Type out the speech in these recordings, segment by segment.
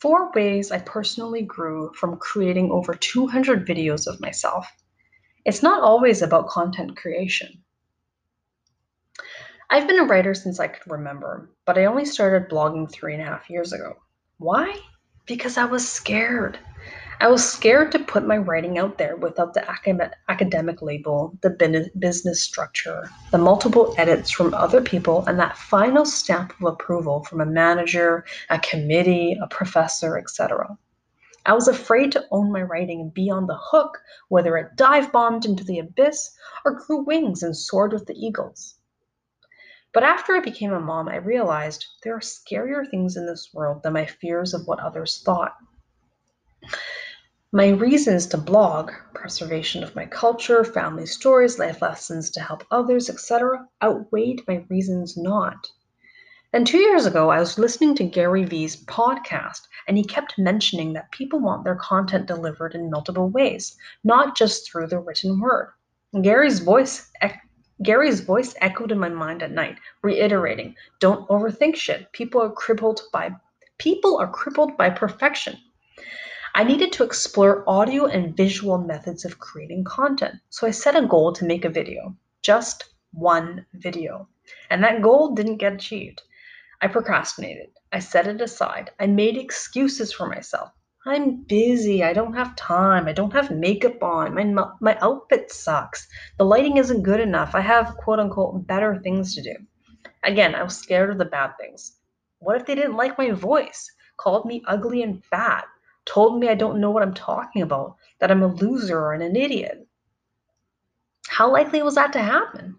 Four ways I personally grew from creating over 200 videos of myself. It's not always about content creation. I've been a writer since I could remember, but I only started blogging three and a half years ago. Why? Because I was scared. I was scared to put my writing out there without the academic label, the business structure, the multiple edits from other people, and that final stamp of approval from a manager, a committee, a professor, etc. I was afraid to own my writing and be on the hook, whether it dive bombed into the abyss or grew wings and soared with the eagles. But after I became a mom, I realized there are scarier things in this world than my fears of what others thought. My reasons to blog, preservation of my culture, family stories, life lessons to help others, etc., outweighed my reasons not. And two years ago, I was listening to Gary Vee's podcast, and he kept mentioning that people want their content delivered in multiple ways, not just through the written word. Gary's voice Gary's voice echoed in my mind at night, reiterating, "Don't overthink shit. People are crippled by people are crippled by perfection." I needed to explore audio and visual methods of creating content. So I set a goal to make a video, just one video. And that goal didn't get achieved. I procrastinated. I set it aside. I made excuses for myself. I'm busy. I don't have time. I don't have makeup on. My my outfit sucks. The lighting isn't good enough. I have quote unquote better things to do. Again, I was scared of the bad things. What if they didn't like my voice? Called me ugly and fat? Told me I don't know what I'm talking about, that I'm a loser and an idiot. How likely was that to happen?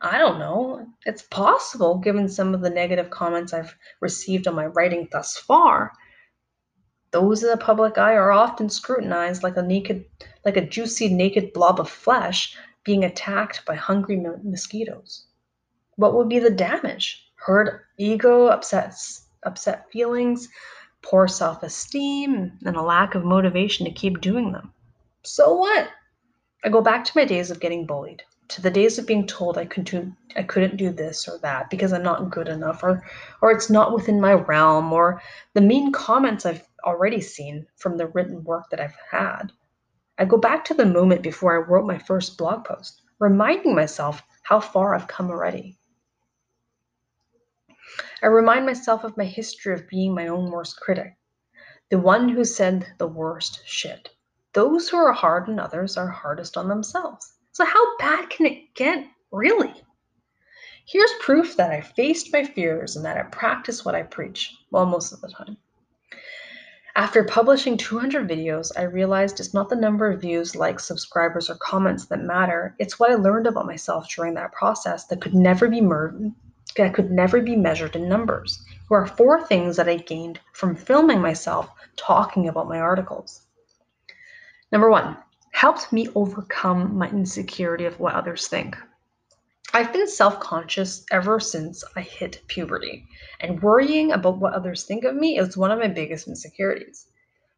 I don't know. It's possible given some of the negative comments I've received on my writing thus far. Those in the public eye are often scrutinized like a naked like a juicy naked blob of flesh being attacked by hungry mosquitoes. What would be the damage? Hurt ego, upset upset feelings, poor self esteem, and a lack of motivation to keep doing them. So what? I go back to my days of getting bullied, to the days of being told I couldn't do, I couldn't do this or that because I'm not good enough or or it's not within my realm or the mean comments I've already seen from the written work that I've had. I go back to the moment before I wrote my first blog post, reminding myself how far I've come already. I remind myself of my history of being my own worst critic, the one who said the worst shit. Those who are hard on others are hardest on themselves. So, how bad can it get, really? Here's proof that I faced my fears and that I practice what I preach, well, most of the time. After publishing 200 videos, I realized it's not the number of views, likes, subscribers, or comments that matter. It's what I learned about myself during that process that could never be mer- that could never be measured in numbers. Here are four things that I gained from filming myself talking about my articles. Number one, helped me overcome my insecurity of what others think. I've been self conscious ever since I hit puberty, and worrying about what others think of me is one of my biggest insecurities.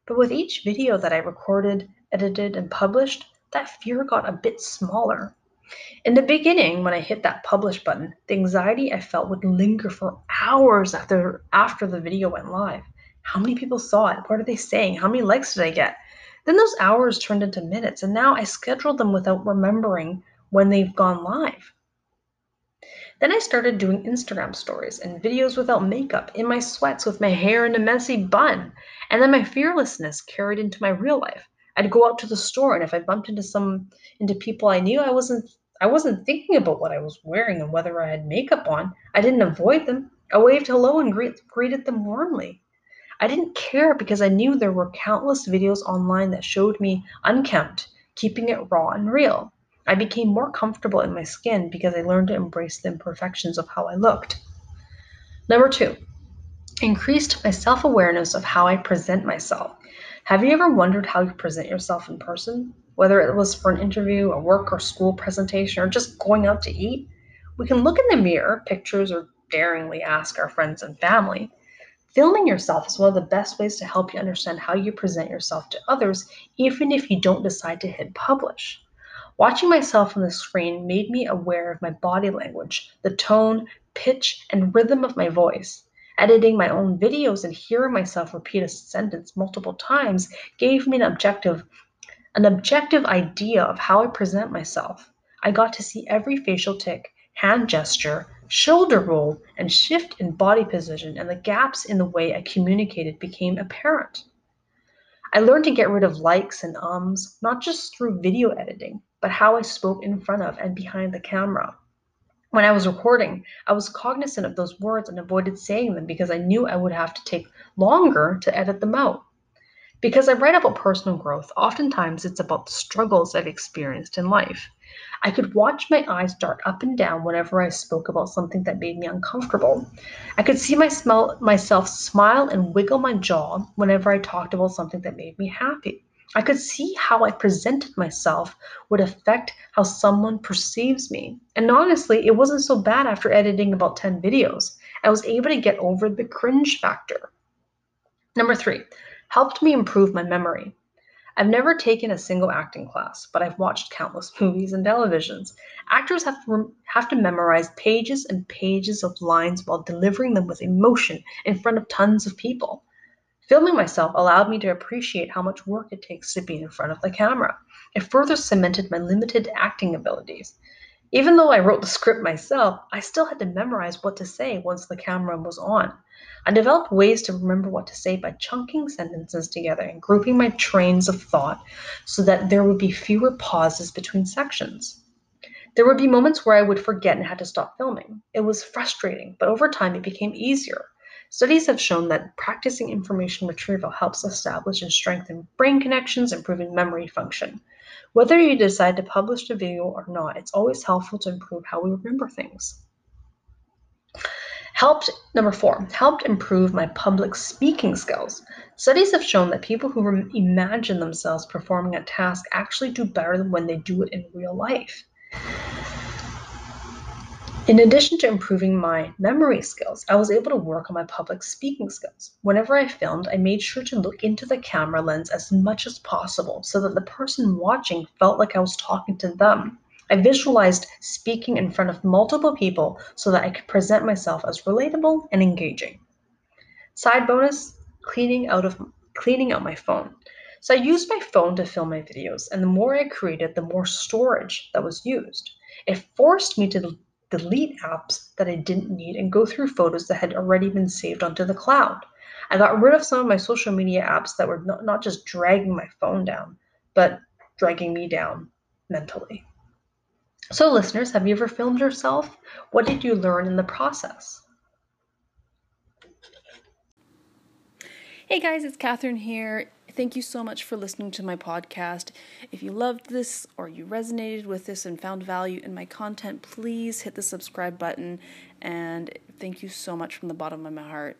But with each video that I recorded, edited, and published, that fear got a bit smaller. In the beginning, when I hit that publish button, the anxiety I felt would linger for hours after after the video went live. How many people saw it? What are they saying? How many likes did I get? Then those hours turned into minutes, and now I schedule them without remembering when they've gone live. Then I started doing Instagram stories and videos without makeup, in my sweats with my hair in a messy bun. And then my fearlessness carried into my real life. I'd go out to the store and if I bumped into some into people I knew, I wasn't I wasn't thinking about what I was wearing and whether I had makeup on. I didn't avoid them. I waved hello and greet, greeted them warmly. I didn't care because I knew there were countless videos online that showed me unkempt, keeping it raw and real. I became more comfortable in my skin because I learned to embrace the imperfections of how I looked. Number two, increased my self awareness of how I present myself. Have you ever wondered how you present yourself in person? whether it was for an interview, a work or school presentation, or just going out to eat, we can look in the mirror, pictures, or daringly ask our friends and family. Filming yourself is one of the best ways to help you understand how you present yourself to others, even if you don't decide to hit publish. Watching myself on the screen made me aware of my body language, the tone, pitch, and rhythm of my voice. Editing my own videos and hearing myself repeat a sentence multiple times gave me an objective an objective idea of how I present myself. I got to see every facial tic, hand gesture, shoulder roll, and shift in body position, and the gaps in the way I communicated became apparent. I learned to get rid of likes and ums, not just through video editing, but how I spoke in front of and behind the camera. When I was recording, I was cognizant of those words and avoided saying them because I knew I would have to take longer to edit them out. Because I write about personal growth, oftentimes it's about the struggles I've experienced in life. I could watch my eyes dart up and down whenever I spoke about something that made me uncomfortable. I could see my smell, myself smile and wiggle my jaw whenever I talked about something that made me happy. I could see how I presented myself would affect how someone perceives me. And honestly, it wasn't so bad after editing about 10 videos. I was able to get over the cringe factor. Number three, helped me improve my memory. I've never taken a single acting class, but I've watched countless movies and televisions. Actors have to, have to memorize pages and pages of lines while delivering them with emotion in front of tons of people. Filming myself allowed me to appreciate how much work it takes to be in front of the camera. It further cemented my limited acting abilities. Even though I wrote the script myself, I still had to memorize what to say once the camera was on. I developed ways to remember what to say by chunking sentences together and grouping my trains of thought so that there would be fewer pauses between sections. There would be moments where I would forget and had to stop filming. It was frustrating, but over time it became easier. Studies have shown that practicing information retrieval helps establish and strengthen brain connections, improving memory function. Whether you decide to publish the video or not, it's always helpful to improve how we remember things. Helped number four helped improve my public speaking skills. Studies have shown that people who imagine themselves performing a task actually do better than when they do it in real life in addition to improving my memory skills, I was able to work on my public speaking skills. Whenever I filmed, I made sure to look into the camera lens as much as possible so that the person watching felt like I was talking to them. I visualized speaking in front of multiple people so that I could present myself as relatable and engaging. Side bonus, cleaning out of cleaning out my phone. So I used my phone to film my videos, and the more I created, the more storage that was used. It forced me to delete apps that I didn't need and go through photos that had already been saved onto the cloud. I got rid of some of my social media apps that were not, not just dragging my phone down, but dragging me down mentally. So, listeners, have you ever filmed yourself? What did you learn in the process? Hey guys, it's Catherine here. Thank you so much for listening to my podcast. If you loved this or you resonated with this and found value in my content, please hit the subscribe button. And thank you so much from the bottom of my heart.